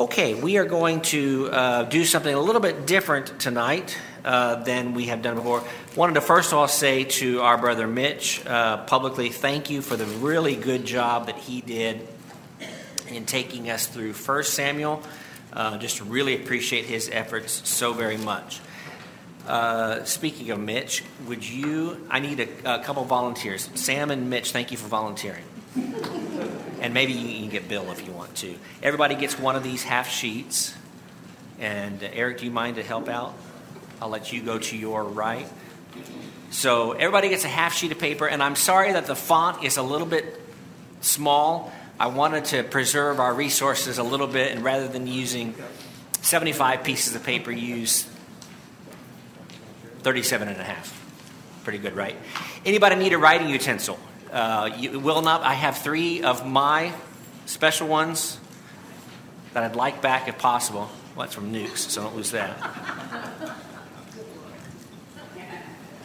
Okay, we are going to uh, do something a little bit different tonight uh, than we have done before. Wanted to first of all say to our brother Mitch uh, publicly, thank you for the really good job that he did in taking us through First Samuel. Uh, just really appreciate his efforts so very much. Uh, speaking of Mitch, would you? I need a, a couple volunteers. Sam and Mitch, thank you for volunteering. And maybe you can get Bill if you want to. Everybody gets one of these half sheets. And uh, Eric, do you mind to help out? I'll let you go to your right. So everybody gets a half sheet of paper, and I'm sorry that the font is a little bit small. I wanted to preserve our resources a little bit, and rather than using 75 pieces of paper, use 37 and a half. Pretty good, right? Anybody need a writing utensil? Uh, you will not. I have three of my special ones that I'd like back if possible. Well, that's from Nukes, so don't lose that.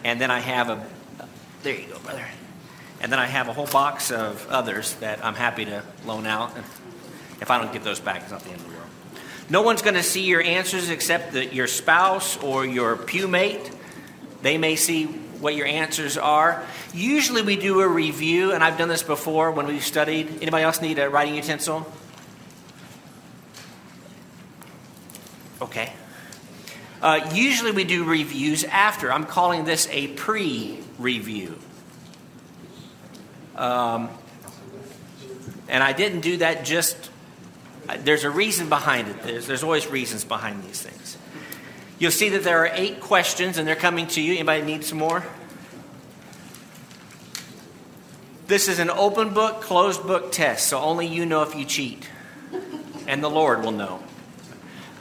And then I have a. There you go, brother. And then I have a whole box of others that I'm happy to loan out. If I don't get those back, it's not the end of the world. No one's going to see your answers except the, your spouse or your pew mate. They may see what your answers are. Usually we do a review, and I've done this before when we've studied. Anybody else need a writing utensil? Okay. Uh, usually we do reviews after. I'm calling this a pre review. Um, and I didn't do that just, there's a reason behind it. There's, there's always reasons behind these things. You'll see that there are eight questions and they're coming to you. Anybody need some more? This is an open book, closed book test, so only you know if you cheat. And the Lord will know.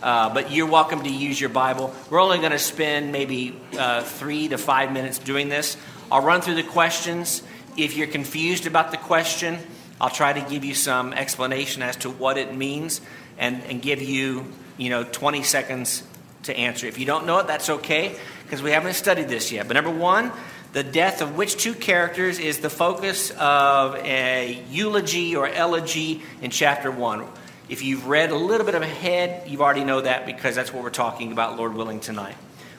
Uh, but you're welcome to use your Bible. We're only going to spend maybe uh, three to five minutes doing this. I'll run through the questions. If you're confused about the question, I'll try to give you some explanation as to what it means and, and give you, you know, 20 seconds to answer. If you don't know it, that's okay because we haven't studied this yet. But number one, the death of which two characters is the focus of a eulogy or elegy in chapter 1. If you've read a little bit of ahead, you already know that because that's what we're talking about, Lord willing, tonight.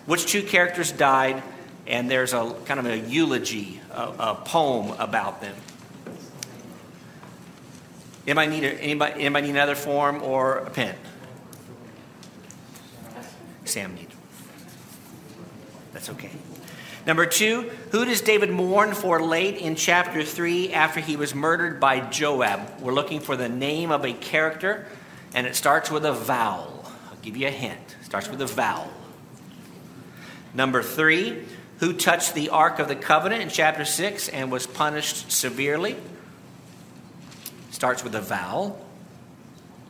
Which two characters died, and there's a kind of a eulogy, a, a poem about them. Anybody need, a, anybody, anybody need another form or a pen? Sam need. That's okay. Number two, who does David mourn for late in chapter 3 after he was murdered by Joab? We're looking for the name of a character, and it starts with a vowel. I'll give you a hint. It starts with a vowel. Number three, who touched the Ark of the Covenant in chapter 6 and was punished severely? Starts with a vowel,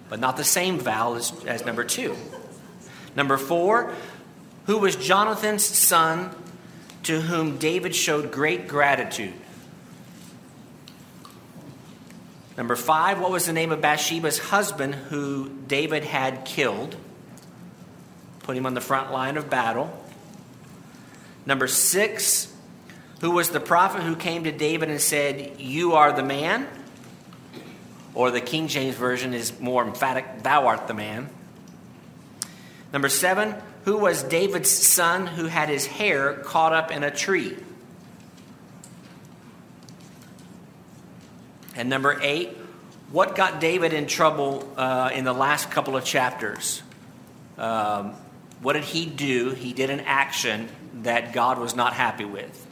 but not the same vowel as, as number two. Number four, who was Jonathan's son to whom David showed great gratitude. Number five, what was the name of Bathsheba's husband who David had killed? Put him on the front line of battle. Number six, who was the prophet who came to David and said, You are the man? Or the King James Version is more emphatic, Thou art the man. Number seven, who was David's son who had his hair caught up in a tree? And number eight, what got David in trouble uh, in the last couple of chapters? Um, what did he do? He did an action that God was not happy with.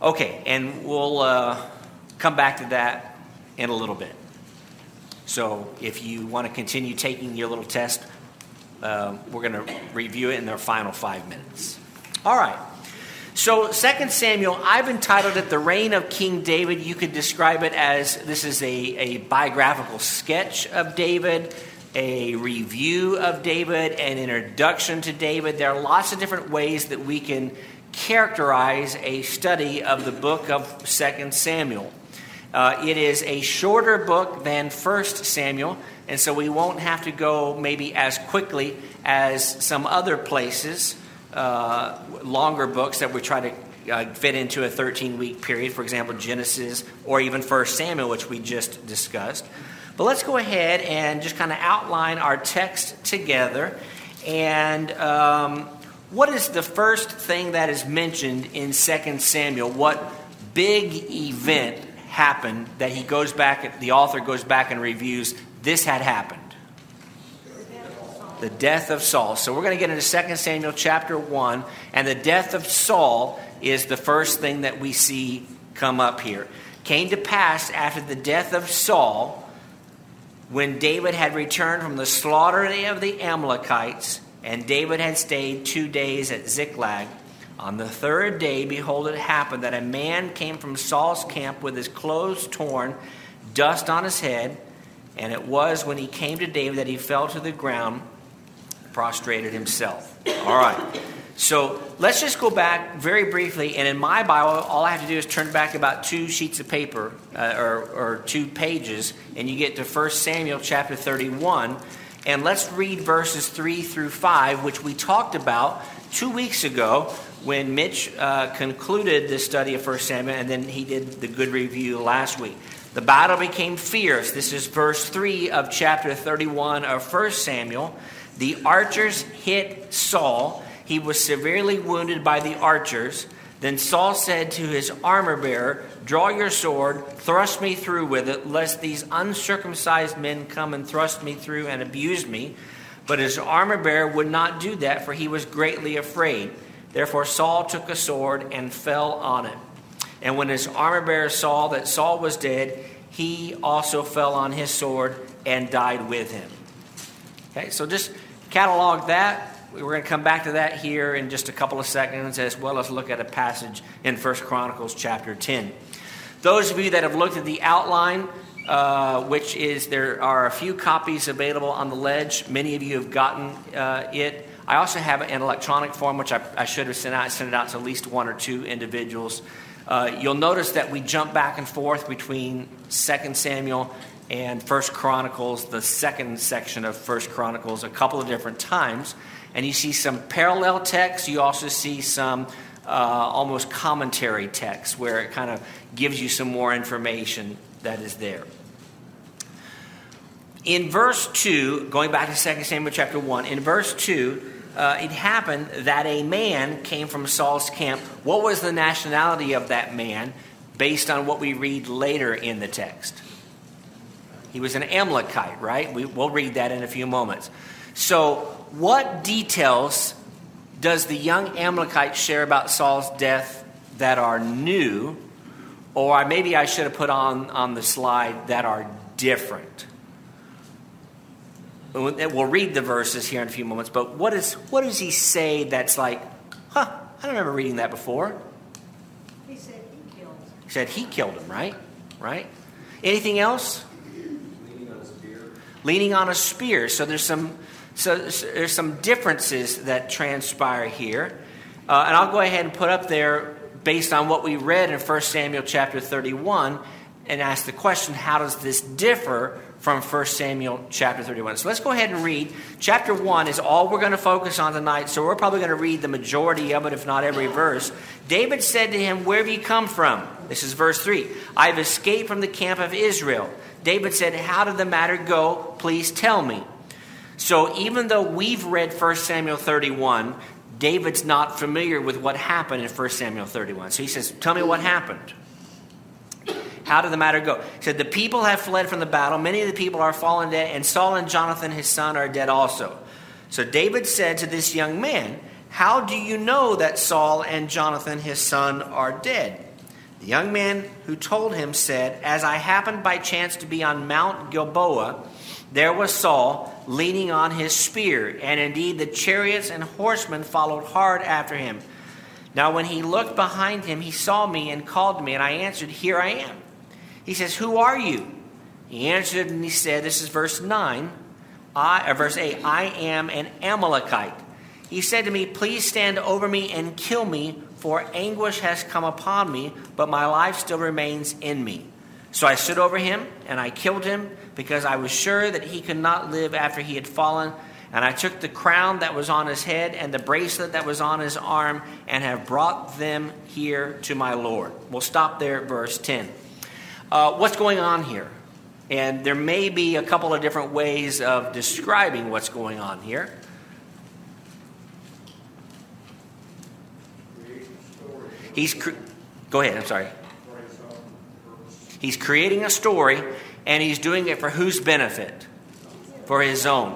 Okay, and we'll uh, come back to that in a little bit. So if you want to continue taking your little test, uh, we're going to review it in their final five minutes. All right. So, 2 Samuel, I've entitled it The Reign of King David. You could describe it as this is a, a biographical sketch of David, a review of David, an introduction to David. There are lots of different ways that we can characterize a study of the book of 2 Samuel. Uh, it is a shorter book than 1 Samuel, and so we won't have to go maybe as quickly as some other places, uh, longer books that we try to uh, fit into a 13 week period, for example, Genesis or even 1 Samuel, which we just discussed. But let's go ahead and just kind of outline our text together. And um, what is the first thing that is mentioned in 2 Samuel? What big event happened that he goes back, the author goes back and reviews? This had happened. The death of Saul. So we're going to get into 2 Samuel chapter 1, and the death of Saul is the first thing that we see come up here. Came to pass after the death of Saul, when David had returned from the slaughter of the Amalekites, and David had stayed two days at Ziklag. On the third day, behold, it happened that a man came from Saul's camp with his clothes torn, dust on his head, and it was when he came to David that he fell to the ground, prostrated himself. All right. So let's just go back very briefly. And in my Bible, all I have to do is turn back about two sheets of paper uh, or, or two pages, and you get to 1 Samuel chapter 31. And let's read verses 3 through 5, which we talked about two weeks ago when Mitch uh, concluded the study of 1 Samuel, and then he did the good review last week. The battle became fierce. This is verse 3 of chapter 31 of 1 Samuel. The archers hit Saul. He was severely wounded by the archers. Then Saul said to his armor bearer, Draw your sword, thrust me through with it, lest these uncircumcised men come and thrust me through and abuse me. But his armor bearer would not do that, for he was greatly afraid. Therefore Saul took a sword and fell on it. And when his armor bearer saw that Saul was dead, he also fell on his sword and died with him. Okay, so just catalog that. We're going to come back to that here in just a couple of seconds, as well as look at a passage in First Chronicles chapter 10. Those of you that have looked at the outline, uh, which is there are a few copies available on the ledge. Many of you have gotten uh, it. I also have an electronic form, which I, I, should have sent out, sent it out to at least one or two individuals. Uh, you'll notice that we jump back and forth between 2 Samuel and First Chronicles, the second section of First Chronicles, a couple of different times and you see some parallel text. You also see some uh, almost commentary text where it kind of gives you some more information that is there. In verse 2, going back to 2 Samuel chapter 1, in verse 2, uh, it happened that a man came from Saul's camp. What was the nationality of that man based on what we read later in the text? He was an Amalekite, right? We, will read that in a few moments. So, what details does the young Amalekite share about Saul's death that are new, or maybe I should have put on, on the slide that are different? We'll read the verses here in a few moments, but what, is, what does he say that's like, huh, I don't remember reading that before? He said he killed him. He said he killed him, right? Right? Anything else? Leaning on a spear. Leaning on a spear. So there's some so, so there's some differences that transpire here. Uh, and I'll go ahead and put up there, based on what we read in 1 Samuel chapter 31, and ask the question how does this differ from 1 Samuel chapter 31? So let's go ahead and read. Chapter 1 is all we're going to focus on tonight, so we're probably going to read the majority of it, if not every verse. David said to him, Where have you come from? This is verse 3. I have escaped from the camp of Israel. David said, How did the matter go? Please tell me. So even though we've read 1 Samuel 31, David's not familiar with what happened in 1 Samuel 31. So he says, Tell me what happened. How did the matter go? He said, The people have fled from the battle. Many of the people are fallen dead, and Saul and Jonathan, his son, are dead also. So David said to this young man, How do you know that Saul and Jonathan, his son, are dead? The young man who told him said, As I happened by chance to be on Mount Gilboa, there was Saul leaning on his spear, and indeed the chariots and horsemen followed hard after him. Now, when he looked behind him, he saw me and called me, and I answered, Here I am. He says, Who are you? He answered and he said, This is verse 9, I, or verse 8, I am an Amalekite. He said to me, Please stand over me and kill me, for anguish has come upon me, but my life still remains in me. So I stood over him, and I killed him because I was sure that he could not live after he had fallen. And I took the crown that was on his head and the bracelet that was on his arm and have brought them here to my Lord. We'll stop there at verse 10. Uh, what's going on here? And there may be a couple of different ways of describing what's going on here. He's cre- go ahead. I'm sorry. He's creating a story, and he's doing it for whose benefit? For his own.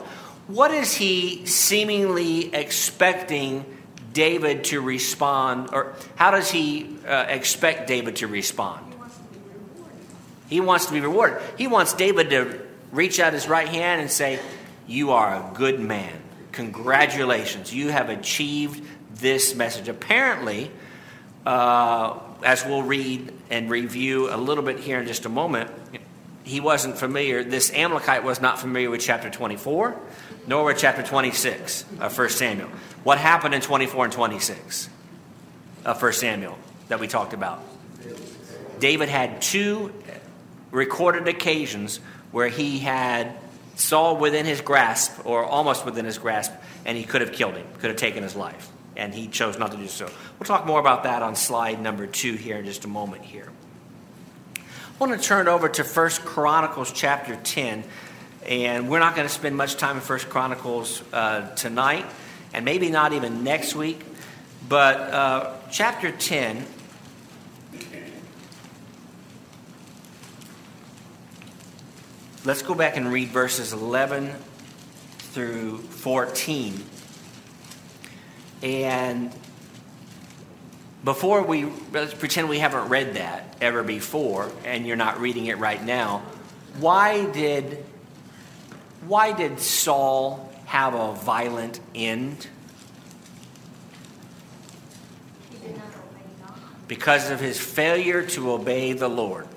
What is he seemingly expecting David to respond, or how does he uh, expect David to respond? He wants to be rewarded. He wants David to reach out his right hand and say, You are a good man. Congratulations. You have achieved this message. Apparently, uh, as we'll read and review a little bit here in just a moment, he wasn't familiar, this Amalekite was not familiar with chapter 24, nor with chapter 26 of 1 Samuel. What happened in 24 and 26 of 1 Samuel that we talked about? David had two recorded occasions where he had Saul within his grasp, or almost within his grasp, and he could have killed him, could have taken his life, and he chose not to do so. We'll talk more about that on slide number two here in just a moment here. I want to turn over to First Chronicles chapter 10, and we're not going to spend much time in First Chronicles uh, tonight, and maybe not even next week, but uh, chapter 10 Let's go back and read verses 11 through 14. And before we let's pretend we haven't read that ever before and you're not reading it right now, why did why did Saul have a violent end? Because of his failure to obey the Lord.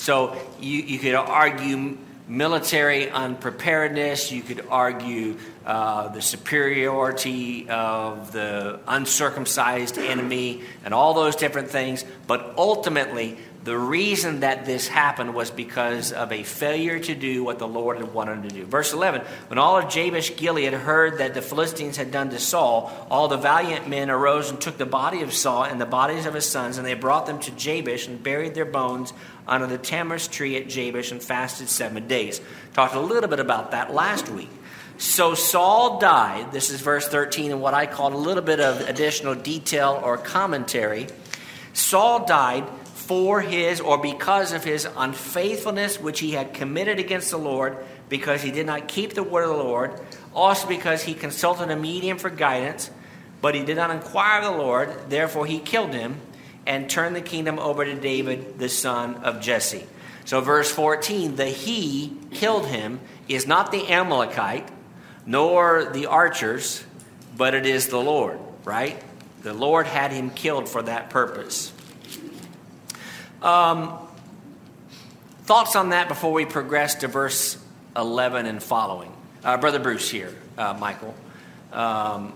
So you, you could argue military unpreparedness, you could argue uh, the superiority of the uncircumcised enemy, and all those different things. But ultimately, the reason that this happened was because of a failure to do what the Lord had wanted to do. Verse 11 When all of Jabesh Gilead heard that the Philistines had done to Saul, all the valiant men arose and took the body of Saul and the bodies of his sons, and they brought them to Jabesh and buried their bones under the tamarisk tree at Jabesh and fasted seven days. Talked a little bit about that last week. So Saul died. This is verse 13, and what I called a little bit of additional detail or commentary. Saul died for his or because of his unfaithfulness which he had committed against the Lord, because he did not keep the word of the Lord, also because he consulted a medium for guidance, but he did not inquire of the Lord, therefore he killed him and turned the kingdom over to David, the son of Jesse. So, verse 14, the he killed him is not the Amalekite, nor the archers, but it is the Lord, right? The Lord had him killed for that purpose. Um, thoughts on that before we progress to verse 11 and following? Uh, Brother Bruce here, uh, Michael. Um,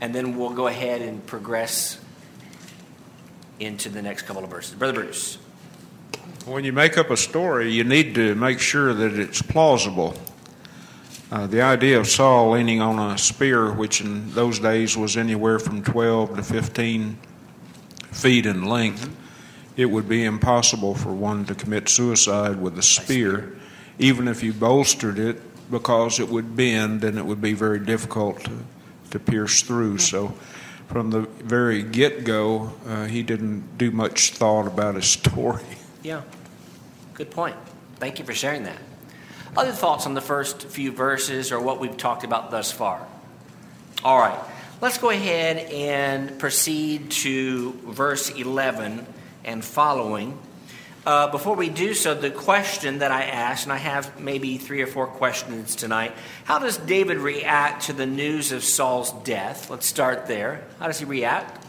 and then we'll go ahead and progress into the next couple of verses. Brother Bruce. When you make up a story, you need to make sure that it's plausible. Uh, the idea of Saul leaning on a spear, which in those days was anywhere from 12 to 15 feet in length, it would be impossible for one to commit suicide with a spear, even if you bolstered it, because it would bend and it would be very difficult to, to pierce through. So, from the very get go, uh, he didn't do much thought about his story. Yeah, good point. Thank you for sharing that. Other thoughts on the first few verses or what we've talked about thus far? All right, let's go ahead and proceed to verse 11 and following. Uh, before we do so, the question that I asked, and I have maybe three or four questions tonight. How does David react to the news of Saul's death? Let's start there. How does he react?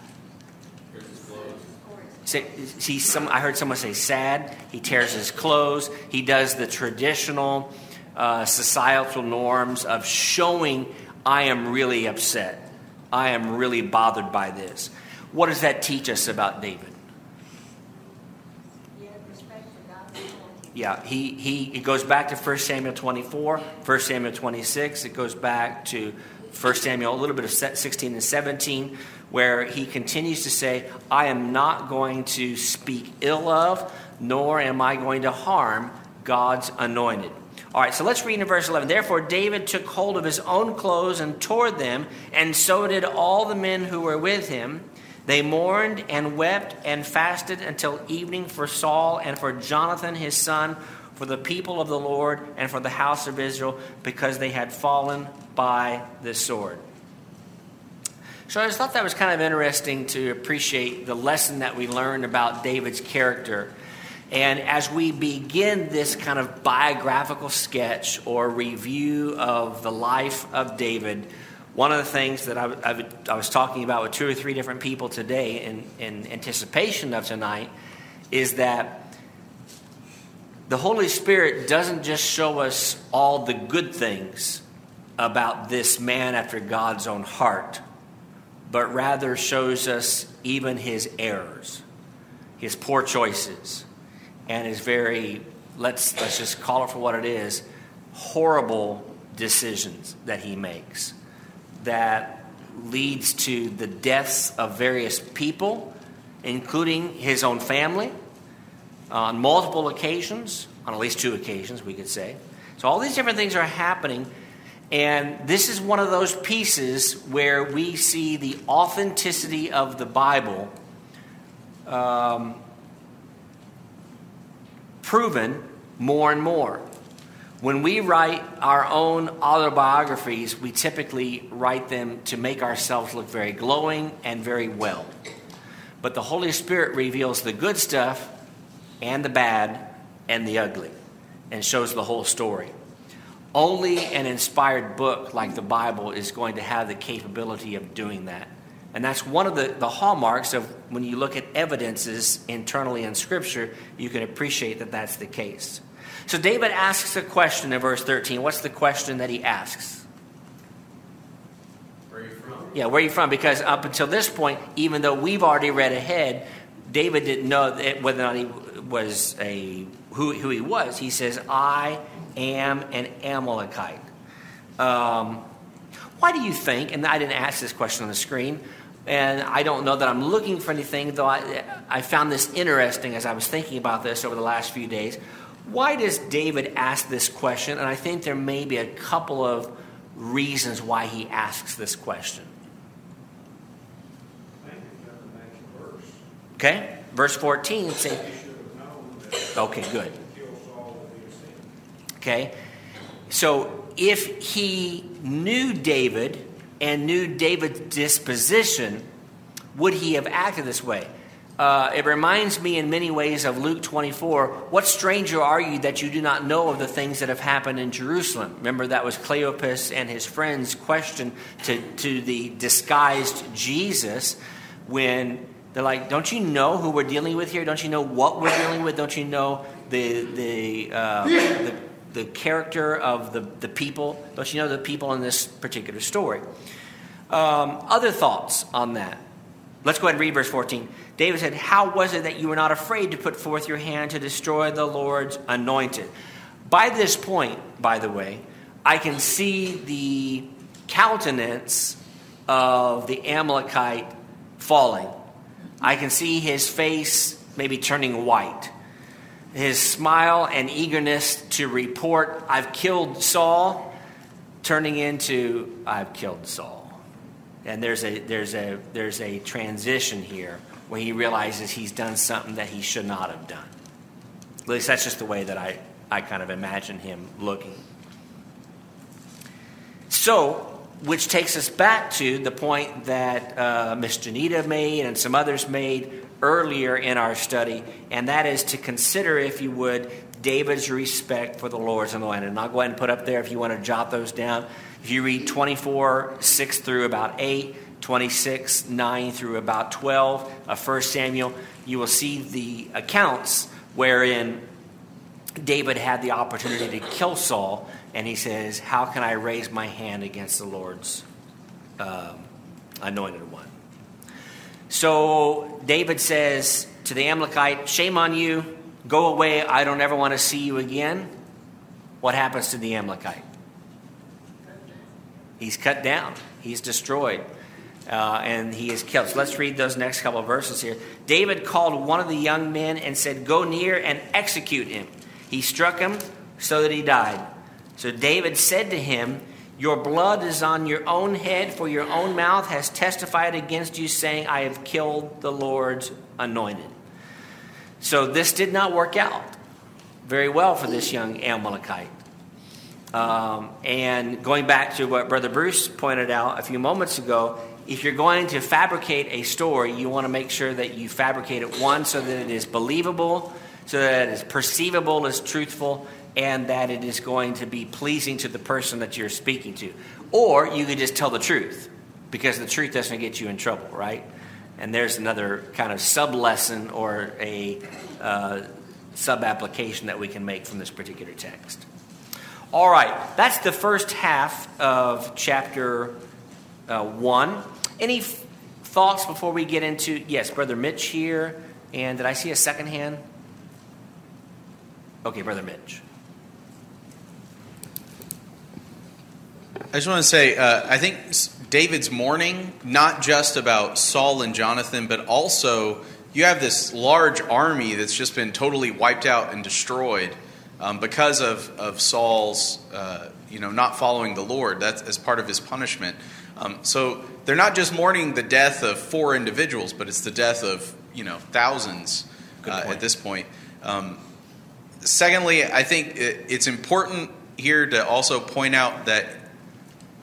See, some, I heard someone say sad. He tears his clothes. He does the traditional uh, societal norms of showing, I am really upset. I am really bothered by this. What does that teach us about David? Yeah, he, he it goes back to 1 Samuel 24, 1 Samuel 26. It goes back to 1 Samuel, a little bit of 16 and 17, where he continues to say, I am not going to speak ill of, nor am I going to harm God's anointed. All right, so let's read in verse 11. Therefore, David took hold of his own clothes and tore them, and so did all the men who were with him. They mourned and wept and fasted until evening for Saul and for Jonathan his son, for the people of the Lord and for the house of Israel, because they had fallen by the sword. So I just thought that was kind of interesting to appreciate the lesson that we learned about David's character. And as we begin this kind of biographical sketch or review of the life of David, one of the things that I, I, I, was talking about with two or three different people today in, in anticipation of tonight is that the Holy Spirit doesn't just show us all the good things about this man after God's own heart but rather shows us even his errors, his poor choices, and his very, let's, let's just call it for what it is, horrible decisions that he makes that leads to the deaths of various people, including his own family, on multiple occasions, on at least two occasions, we could say. So, all these different things are happening and this is one of those pieces where we see the authenticity of the Bible um, proven more and more. When we write our own autobiographies, we typically write them to make ourselves look very glowing and very well. But the Holy Spirit reveals the good stuff and the bad and the ugly and shows the whole story. Only an inspired book like the Bible is going to have the capability of doing that. And that's one of the, the hallmarks of when you look at evidences internally in Scripture, you can appreciate that that's the case. So David asks a question in verse 13. What's the question that he asks? Where are you from? Yeah, where are you from? Because up until this point, even though we've already read ahead, David didn't know whether or not he was a who, who he was. He says, I am an Amalekite. Um, why do you think, and I didn't ask this question on the screen, and I don't know that I'm looking for anything, though I, I found this interesting as I was thinking about this over the last few days. Why does David ask this question? And I think there may be a couple of reasons why he asks this question. Okay, verse 14. Say, okay, good. Okay? So if he knew David and knew David's disposition, would he have acted this way? Uh, it reminds me in many ways of Luke 24. What stranger are you that you do not know of the things that have happened in Jerusalem? Remember, that was Cleopas and his friends' question to, to the disguised Jesus when they're like, Don't you know who we're dealing with here? Don't you know what we're dealing with? Don't you know the, the, uh, the the character of the, the people. Don't you know the people in this particular story? Um, other thoughts on that? Let's go ahead and read verse 14. David said, How was it that you were not afraid to put forth your hand to destroy the Lord's anointed? By this point, by the way, I can see the countenance of the Amalekite falling. I can see his face maybe turning white his smile and eagerness to report, I've killed Saul, turning into, I've killed Saul. And there's a, there's a, there's a transition here where he realizes he's done something that he should not have done. At least that's just the way that I, I kind of imagine him looking. So, which takes us back to the point that uh, Miss Janita made and some others made earlier in our study, and that is to consider, if you would, David's respect for the Lord's anointed. And I'll go ahead and put up there if you want to jot those down. If you read 24, 6 through about 8, 26, 9 through about 12 of 1 Samuel, you will see the accounts wherein David had the opportunity to kill Saul, and he says, How can I raise my hand against the Lord's um, anointed one? So David says to the Amalekite, Shame on you, go away, I don't ever want to see you again. What happens to the Amalekite? He's cut down, he's destroyed. Uh, and he is killed. So let's read those next couple of verses here. David called one of the young men and said, Go near and execute him. He struck him so that he died. So David said to him, Your blood is on your own head, for your own mouth has testified against you, saying, I have killed the Lord's anointed. So this did not work out very well for this young Amalekite. Um, and going back to what Brother Bruce pointed out a few moments ago, if you're going to fabricate a story, you want to make sure that you fabricate it one so that it is believable, so that it is perceivable as truthful, and that it is going to be pleasing to the person that you're speaking to. Or you could just tell the truth, because the truth doesn't get you in trouble, right? And there's another kind of sub lesson or a uh, sub application that we can make from this particular text. All right, that's the first half of chapter uh, 1. Any f- thoughts before we get into, yes, Brother Mitch here. And did I see a second hand? Okay, Brother Mitch. I just want to say, uh, I think David's mourning, not just about Saul and Jonathan, but also you have this large army that's just been totally wiped out and destroyed um, because of, of Saul's, uh, you know, not following the Lord. That's as part of his punishment. Um, so they're not just mourning the death of four individuals, but it's the death of, you know, thousands uh, at this point. Um, secondly, I think it, it's important here to also point out that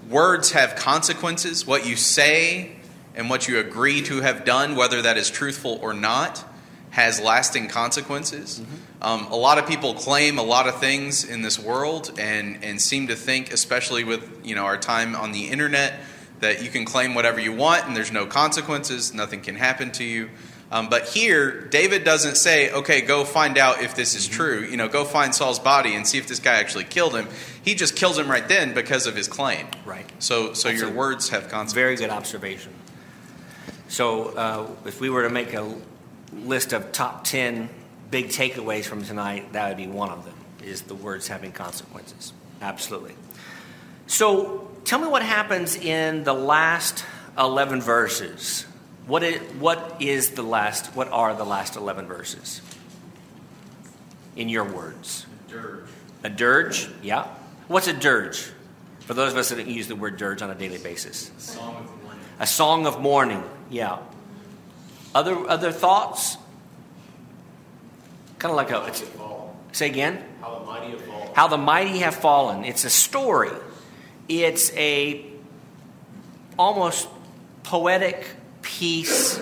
words have consequences. What you say and what you agree to have done, whether that is truthful or not, has lasting consequences. Mm-hmm. Um, a lot of people claim a lot of things in this world and, and seem to think, especially with you know our time on the internet, that you can claim whatever you want and there's no consequences, nothing can happen to you. Um, but here, David doesn't say, okay, go find out if this is mm-hmm. true. You know, go find Saul's body and see if this guy actually killed him. He just kills him right then because of his claim. Right. So, so your words have consequences. Very good observation. So, uh, if we were to make a list of top 10 big takeaways from tonight, that would be one of them, is the words having consequences. Absolutely. So, tell me what happens in the last 11 verses. What is, what is the last, what are the last 11 verses? In your words. A dirge. A dirge? Yeah. What's a dirge? For those of us that don't use the word dirge on a daily basis. A song of mourning. A song of mourning. Yeah. Other other thoughts? Kind of like a. Say again. How the mighty have fallen. How the mighty have fallen. It's a story. It's a almost poetic piece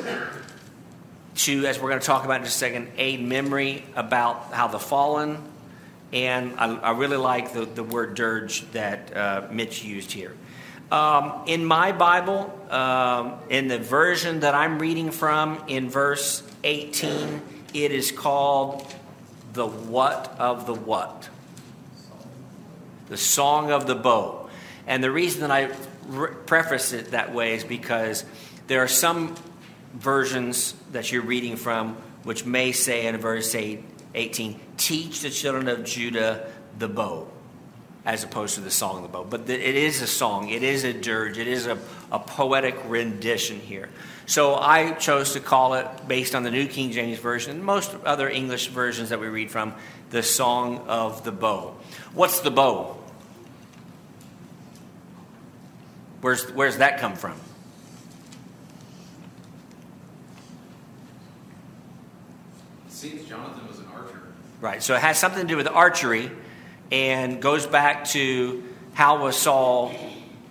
to, as we're going to talk about in just a second, a memory about how the fallen. And I, I really like the, the word dirge that uh, Mitch used here. Um, in my Bible, um, in the version that I'm reading from, in verse 18, it is called the what of the what? The song of the bow. And the reason that I re- preface it that way is because there are some versions that you're reading from which may say in verse 8, 18, teach the children of Judah the bow as opposed to the song of the bow. But it is a song, it is a dirge, it is a, a poetic rendition here. So I chose to call it, based on the New King James Version and most other English versions that we read from, the Song of the Bow. What's the bow? Where's, where's that come from? It seems Jonathan was an archer. Right, so it has something to do with archery and goes back to how was Saul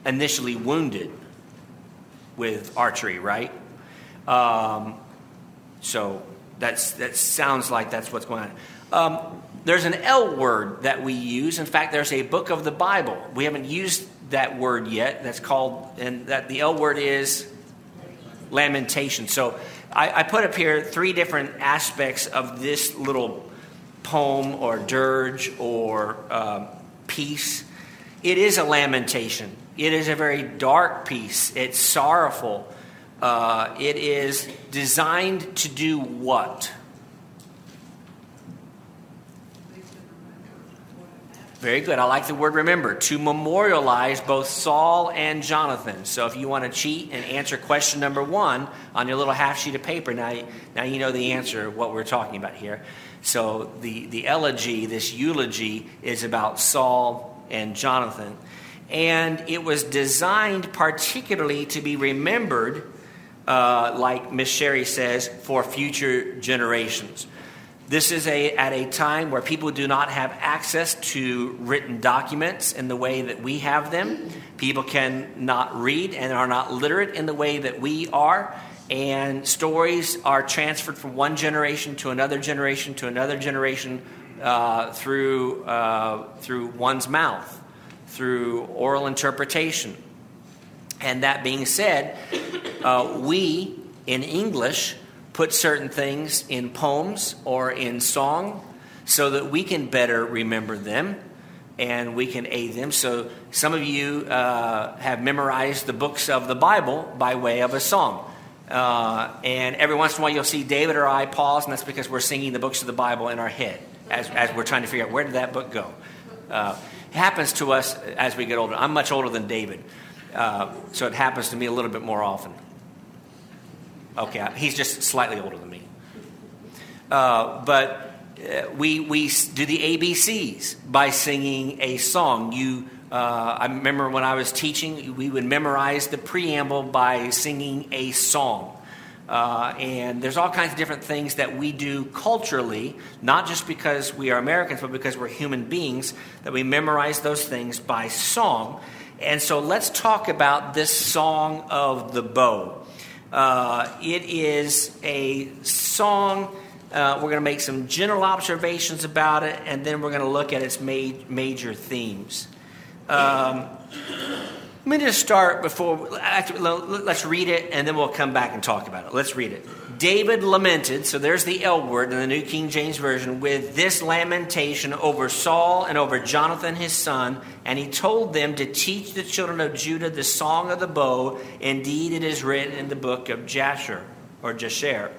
initially wounded with archery, right? Um, so that's that sounds like that's what's going on. Um, there's an L word that we use. In fact, there's a book of the Bible. We haven't used that word yet. That's called, and that the L word is lamentation. So I, I put up here three different aspects of this little poem or dirge or um, piece. It is a lamentation. It is a very dark piece. It's sorrowful. Uh, it is designed to do what? Very good. I like the word remember. To memorialize both Saul and Jonathan. So if you want to cheat and answer question number one on your little half sheet of paper, now, now you know the answer, what we're talking about here. So the, the elegy, this eulogy, is about Saul and Jonathan. And it was designed particularly to be remembered, uh, like Miss Sherry says, for future generations. This is a, at a time where people do not have access to written documents in the way that we have them. People can not read and are not literate in the way that we are. And stories are transferred from one generation to another generation to another generation uh, through, uh, through one's mouth, through oral interpretation. And that being said, uh, we in English put certain things in poems or in song so that we can better remember them and we can aid them. So, some of you uh, have memorized the books of the Bible by way of a song. Uh, and every once in a while, you'll see David or I pause, and that's because we're singing the books of the Bible in our head as, as we're trying to figure out where did that book go. Uh, it happens to us as we get older. I'm much older than David, uh, so it happens to me a little bit more often. Okay, he's just slightly older than me. Uh, but uh, we, we do the ABCs by singing a song. You, uh, I remember when I was teaching, we would memorize the preamble by singing a song. Uh, and there's all kinds of different things that we do culturally, not just because we are Americans, but because we're human beings, that we memorize those things by song. And so let's talk about this song of the bow. Uh, it is a song. Uh, we're going to make some general observations about it, and then we're going to look at its ma- major themes. Um, let me just start before. Let's read it, and then we'll come back and talk about it. Let's read it. David lamented, so there's the L word in the New King James Version, with this lamentation over Saul and over Jonathan his son, and he told them to teach the children of Judah the song of the bow. Indeed, it is written in the book of Jasher or Jasher.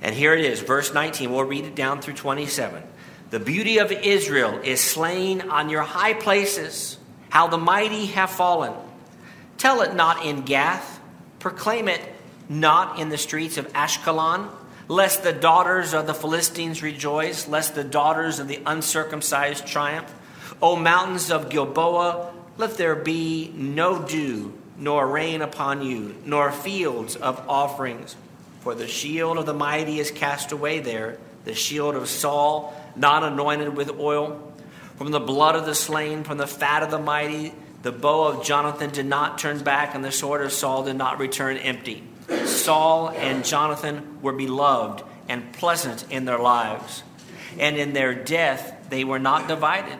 And here it is, verse 19. We'll read it down through 27. The beauty of Israel is slain on your high places, how the mighty have fallen. Tell it not in Gath, proclaim it not in the streets of Ashkelon, lest the daughters of the Philistines rejoice, lest the daughters of the uncircumcised triumph. O mountains of Gilboa, let there be no dew, nor rain upon you, nor fields of offerings. For the shield of the mighty is cast away there, the shield of Saul, not anointed with oil. From the blood of the slain, from the fat of the mighty, the bow of Jonathan did not turn back, and the sword of Saul did not return empty. Saul and Jonathan were beloved and pleasant in their lives. And in their death, they were not divided.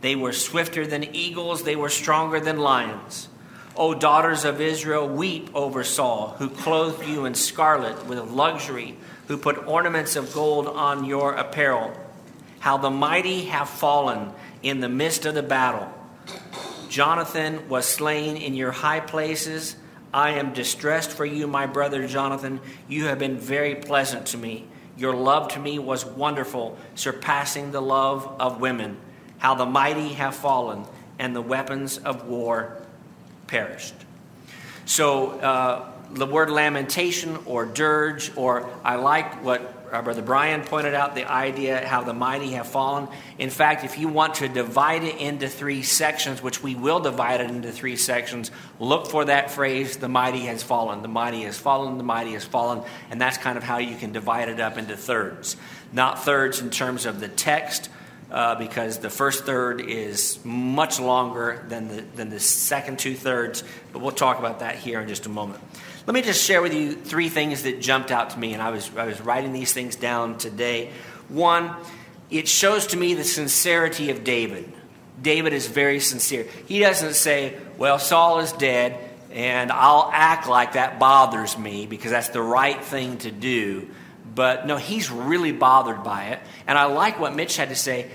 They were swifter than eagles, they were stronger than lions. O daughters of Israel, weep over Saul, who clothed you in scarlet with luxury, who put ornaments of gold on your apparel. How the mighty have fallen in the midst of the battle. Jonathan was slain in your high places I am distressed for you, my brother Jonathan. You have been very pleasant to me. Your love to me was wonderful, surpassing the love of women. How the mighty have fallen, and the weapons of war perished. So, uh, the word lamentation or dirge, or I like what brother Brian pointed out the idea how the mighty have fallen. In fact, if you want to divide it into three sections, which we will divide it into three sections, look for that phrase, the mighty has fallen. The mighty has fallen, the mighty has fallen. And that's kind of how you can divide it up into thirds. Not thirds in terms of the text, uh, because the first third is much longer than the, than the second two thirds, but we'll talk about that here in just a moment. Let me just share with you three things that jumped out to me, and I was, I was writing these things down today. One, it shows to me the sincerity of David. David is very sincere. He doesn't say, Well, Saul is dead, and I'll act like that bothers me because that's the right thing to do. But no, he's really bothered by it. And I like what Mitch had to say.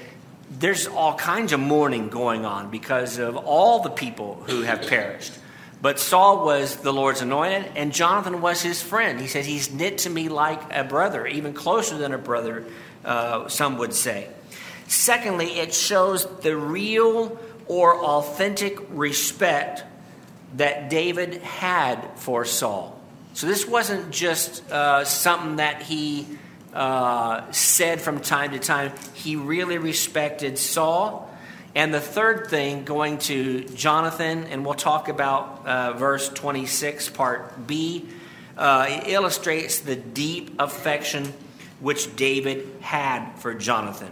There's all kinds of mourning going on because of all the people who have perished. But Saul was the Lord's anointed, and Jonathan was his friend. He said, He's knit to me like a brother, even closer than a brother, uh, some would say. Secondly, it shows the real or authentic respect that David had for Saul. So this wasn't just uh, something that he uh, said from time to time he really respected Saul. And the third thing, going to Jonathan, and we'll talk about uh, verse 26, part B, uh, it illustrates the deep affection which David had for Jonathan.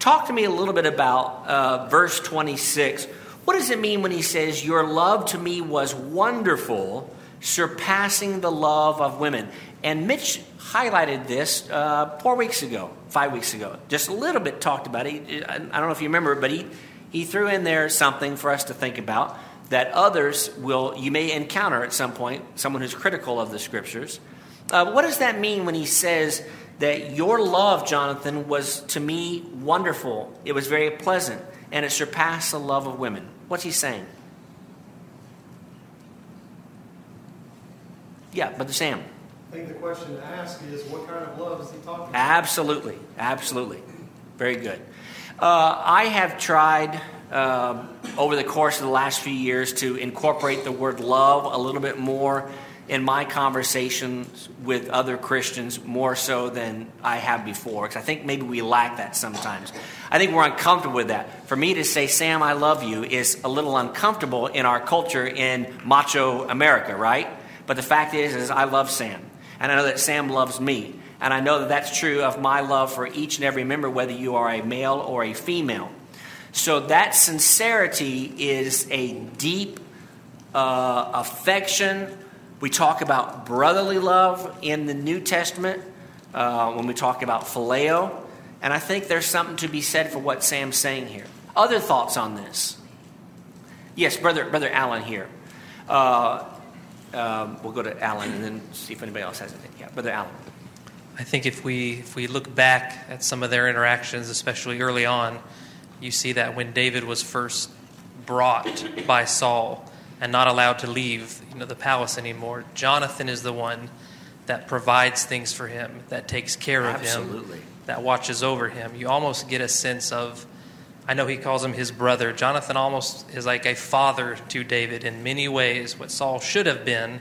Talk to me a little bit about uh, verse 26. What does it mean when he says, Your love to me was wonderful, surpassing the love of women? And Mitch highlighted this uh, four weeks ago, five weeks ago. Just a little bit talked about it. I don't know if you remember, but he, he threw in there something for us to think about that others will, you may encounter at some point, someone who's critical of the scriptures. Uh, what does that mean when he says that your love, Jonathan, was to me wonderful? It was very pleasant, and it surpassed the love of women. What's he saying? Yeah, Brother Sam. I think the question to ask is what kind of love is he talking about? Absolutely, absolutely. Very good. Uh, I have tried um, over the course of the last few years to incorporate the word love a little bit more in my conversations with other Christians more so than I have before. Because I think maybe we lack that sometimes. I think we're uncomfortable with that. For me to say, Sam, I love you, is a little uncomfortable in our culture in macho America, right? But the fact is, is I love Sam. And I know that Sam loves me. And I know that that's true of my love for each and every member, whether you are a male or a female. So that sincerity is a deep uh, affection. We talk about brotherly love in the New Testament uh, when we talk about phileo. And I think there's something to be said for what Sam's saying here. Other thoughts on this? Yes, brother, brother Allen here. Uh, um, we'll go to Allen and then see if anybody else has anything. Yeah, brother Allen. I think if we if we look back at some of their interactions, especially early on, you see that when David was first brought by Saul and not allowed to leave you know, the palace anymore, Jonathan is the one that provides things for him, that takes care of Absolutely. him, that watches over him. You almost get a sense of, I know he calls him his brother. Jonathan almost is like a father to David in many ways. What Saul should have been,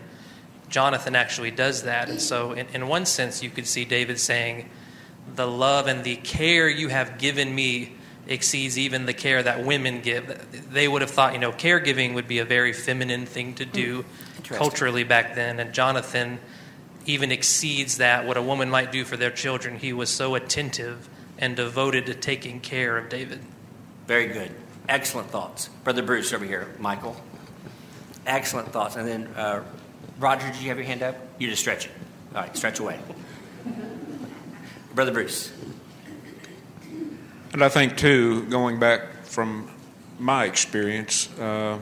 Jonathan actually does that. And so, in, in one sense, you could see David saying, The love and the care you have given me exceeds even the care that women give. They would have thought, you know, caregiving would be a very feminine thing to do culturally back then. And Jonathan even exceeds that, what a woman might do for their children. He was so attentive and devoted to taking care of David. Very good. Excellent thoughts. Brother Bruce over here, Michael. Excellent thoughts. And then, uh, Roger, did you have your hand up? You just stretch it. All right, stretch away. Brother Bruce. And I think, too, going back from my experience, uh,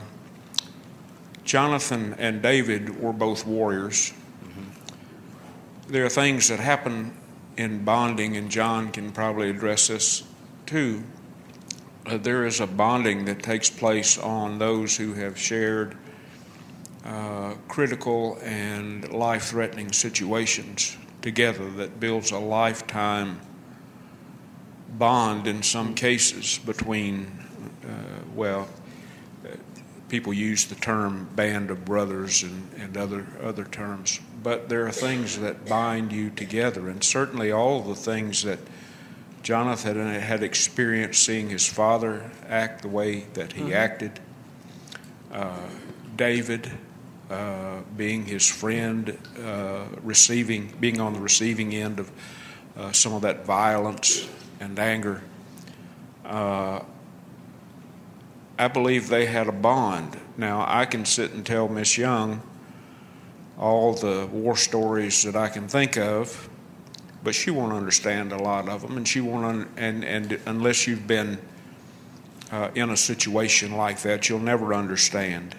Jonathan and David were both warriors. There are things that happen in bonding, and John can probably address this too. Uh, there is a bonding that takes place on those who have shared uh, critical and life threatening situations together that builds a lifetime bond in some cases between, uh, well, uh, people use the term band of brothers and, and other, other terms, but there are things that bind you together, and certainly all the things that Jonathan had experienced seeing his father act the way that he acted, uh, David. Uh, being his friend, uh, receiving, being on the receiving end of uh, some of that violence and anger. Uh, I believe they had a bond. Now, I can sit and tell Miss Young all the war stories that I can think of, but she won't understand a lot of them, and she won't. Un- and and unless you've been uh, in a situation like that, you'll never understand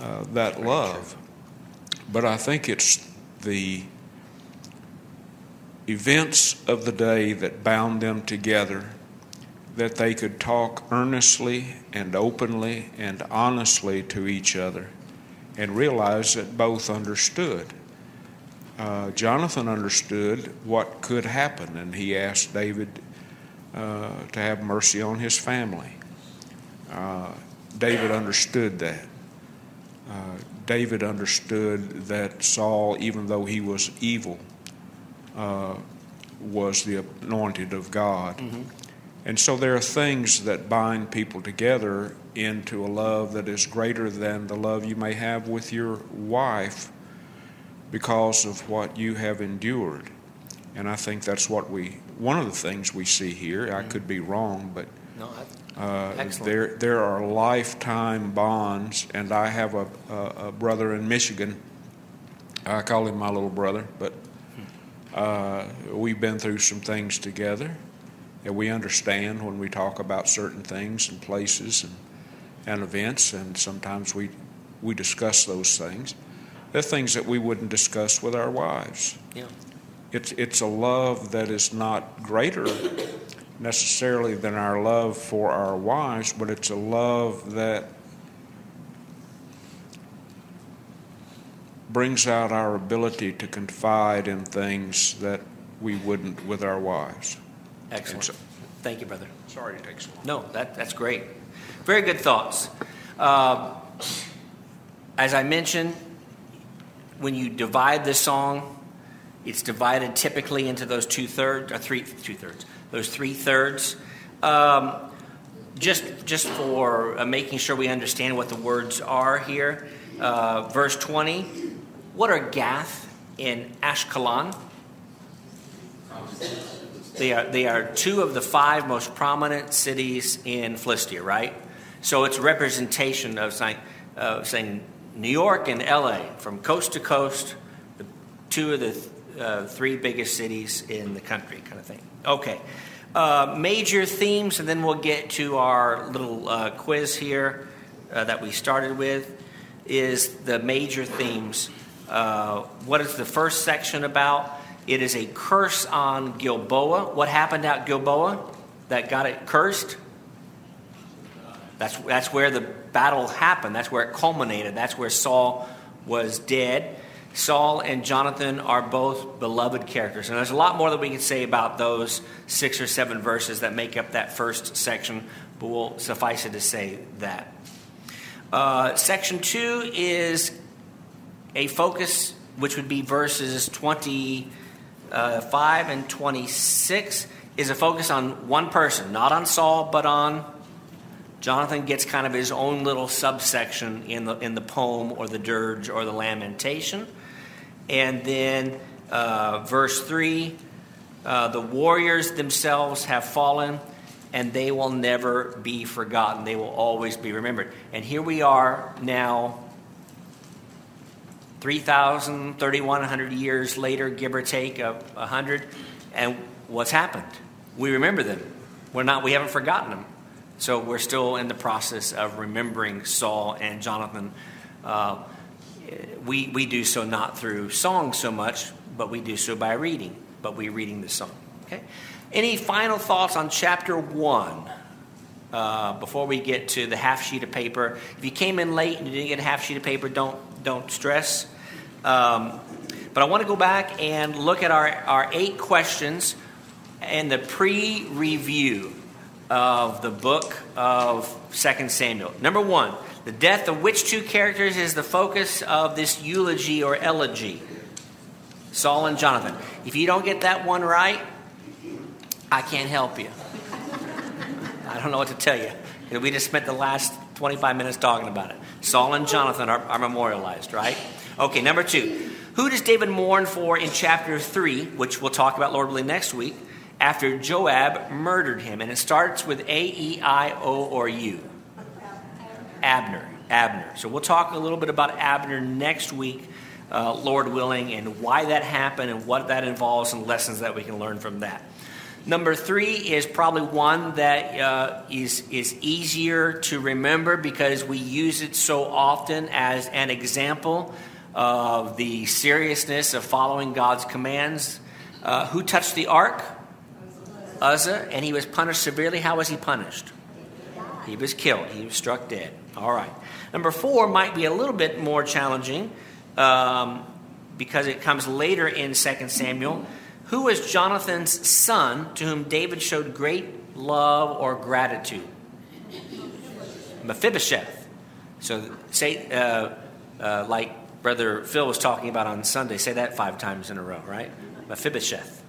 uh, that love. But I think it's the events of the day that bound them together, that they could talk earnestly and openly and honestly to each other and realize that both understood. Uh, Jonathan understood what could happen, and he asked David uh, to have mercy on his family. Uh, David understood that. Uh, David understood that Saul, even though he was evil, uh, was the anointed of God. And so there are things that bind people together into a love that is greater than the love you may have with your wife because of what you have endured. And I think that's what we, one of the things we see here, I could be wrong, but uh, there, there are lifetime bonds, and I have a, a, a brother in Michigan. I call him my little brother, but uh, we've been through some things together, and we understand when we talk about certain things and places and, and events, and sometimes we, we discuss those things. They're things that we wouldn't discuss with our wives. yeah. It's, it's a love that is not greater necessarily than our love for our wives, but it's a love that brings out our ability to confide in things that we wouldn't with our wives. Excellent. so- Thank you, brother. Sorry it takes so long. No, that, that's great. Very good thoughts. Um, as I mentioned, when you divide this song, it's divided typically into those two thirds, or three two thirds, those three thirds. Um, just just for uh, making sure we understand what the words are here, uh, verse twenty. What are Gath and Ashkelon? They are, they are two of the five most prominent cities in Philistia, right? So it's representation of saying, uh, saying New York and LA, from coast to coast, the, two of the uh, three biggest cities in the country, kind of thing. Okay. Uh, major themes, and then we'll get to our little uh, quiz here uh, that we started with, is the major themes. Uh, what is the first section about? It is a curse on Gilboa. What happened at Gilboa that got it cursed? That's, that's where the battle happened. That's where it culminated. That's where Saul was dead. Saul and Jonathan are both beloved characters. And there's a lot more that we can say about those six or seven verses that make up that first section, but we'll suffice it to say that. Uh, section two is a focus, which would be verses 25 and 26, is a focus on one person, not on Saul, but on Jonathan gets kind of his own little subsection in the in the poem or the dirge or the lamentation, and then uh, verse three, uh, the warriors themselves have fallen, and they will never be forgotten. They will always be remembered. And here we are now. 3,000, 3,100 years later, give or take a 100, and what's happened? We remember them. We're not, we haven't forgotten them. So we're still in the process of remembering Saul and Jonathan. Uh, we, we do so not through song so much, but we do so by reading. But we're reading the song. Okay. Any final thoughts on chapter one uh, before we get to the half sheet of paper? If you came in late and you didn't get a half sheet of paper, don't don't stress. Um, but I want to go back and look at our, our eight questions and the pre-review of the book of 2 Samuel. Number one, the death of which two characters is the focus of this eulogy or elegy? Saul and Jonathan. If you don't get that one right, I can't help you. I don't know what to tell you. We just spent the last 25 minutes talking about it. Saul and Jonathan are, are memorialized, right? Okay, number two. Who does David mourn for in chapter 3, which we'll talk about, Lord willing, next week, after Joab murdered him? And it starts with A, E, I, O, or U. Abner. Abner. So we'll talk a little bit about Abner next week, uh, Lord willing, and why that happened and what that involves and lessons that we can learn from that. Number three is probably one that uh, is is easier to remember because we use it so often as an example of the seriousness of following God's commands. Uh, who touched the ark? Uzzah, and he was punished severely. How was he punished? He was killed. He was struck dead. All right. Number four might be a little bit more challenging um, because it comes later in 2 Samuel. Who was Jonathan's son to whom David showed great love or gratitude? Mephibosheth. So say, uh, uh, like Brother Phil was talking about on Sunday, say that five times in a row, right? Mephibosheth.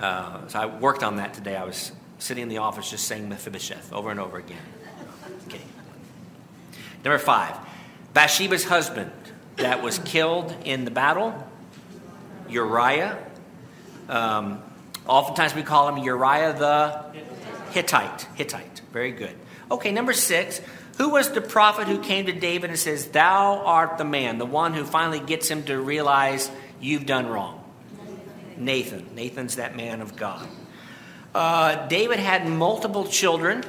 Uh, so I worked on that today. I was sitting in the office just saying Mephibosheth over and over again. Number five, Bathsheba's husband that was killed in the battle, Uriah. Um, oftentimes we call him Uriah the Hittite. Hittite. Very good. Okay, number six. Who was the prophet who came to David and says, Thou art the man, the one who finally gets him to realize you've done wrong? Nathan. Nathan's that man of God. Uh, David had multiple children.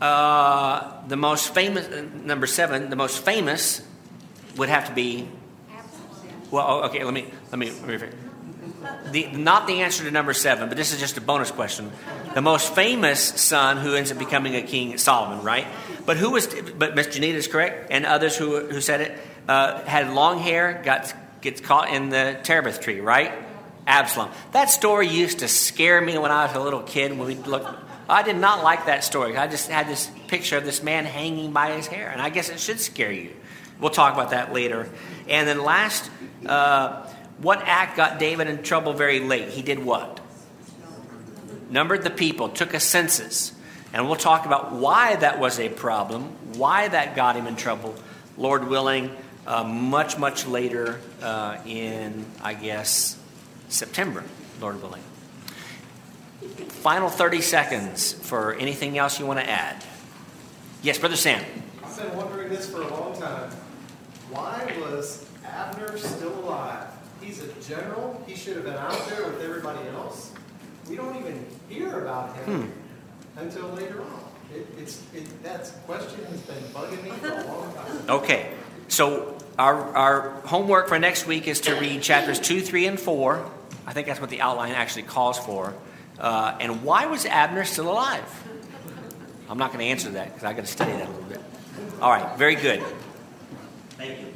Uh, the most famous, number seven, the most famous would have to be. Well, oh, okay. Let me let me. The, not the answer to number seven, but this is just a bonus question. The most famous son who ends up becoming a king, Solomon, right? But who was? But Miss Janita is correct, and others who who said it uh, had long hair, got gets caught in the terebinth tree, right? Absalom. That story used to scare me when I was a little kid. When we look, I did not like that story. I just had this picture of this man hanging by his hair, and I guess it should scare you. We'll talk about that later. And then last, uh, what act got David in trouble very late? He did what? Numbered the people, took a census. And we'll talk about why that was a problem, why that got him in trouble, Lord willing, uh, much, much later uh, in, I guess, September, Lord willing. Final 30 seconds for anything else you want to add. Yes, Brother Sam. I've been wondering this for a long time. Why was Abner still alive? He's a general. He should have been out there with everybody else. We don't even hear about him hmm. until later on. It, it's it, that question has been bugging me for a long time. Okay, so our, our homework for next week is to read chapters 2, 3, and 4. I think that's what the outline actually calls for. Uh, and why was Abner still alive? I'm not going to answer that because i got to study that a little bit. All right, very good. Thank you.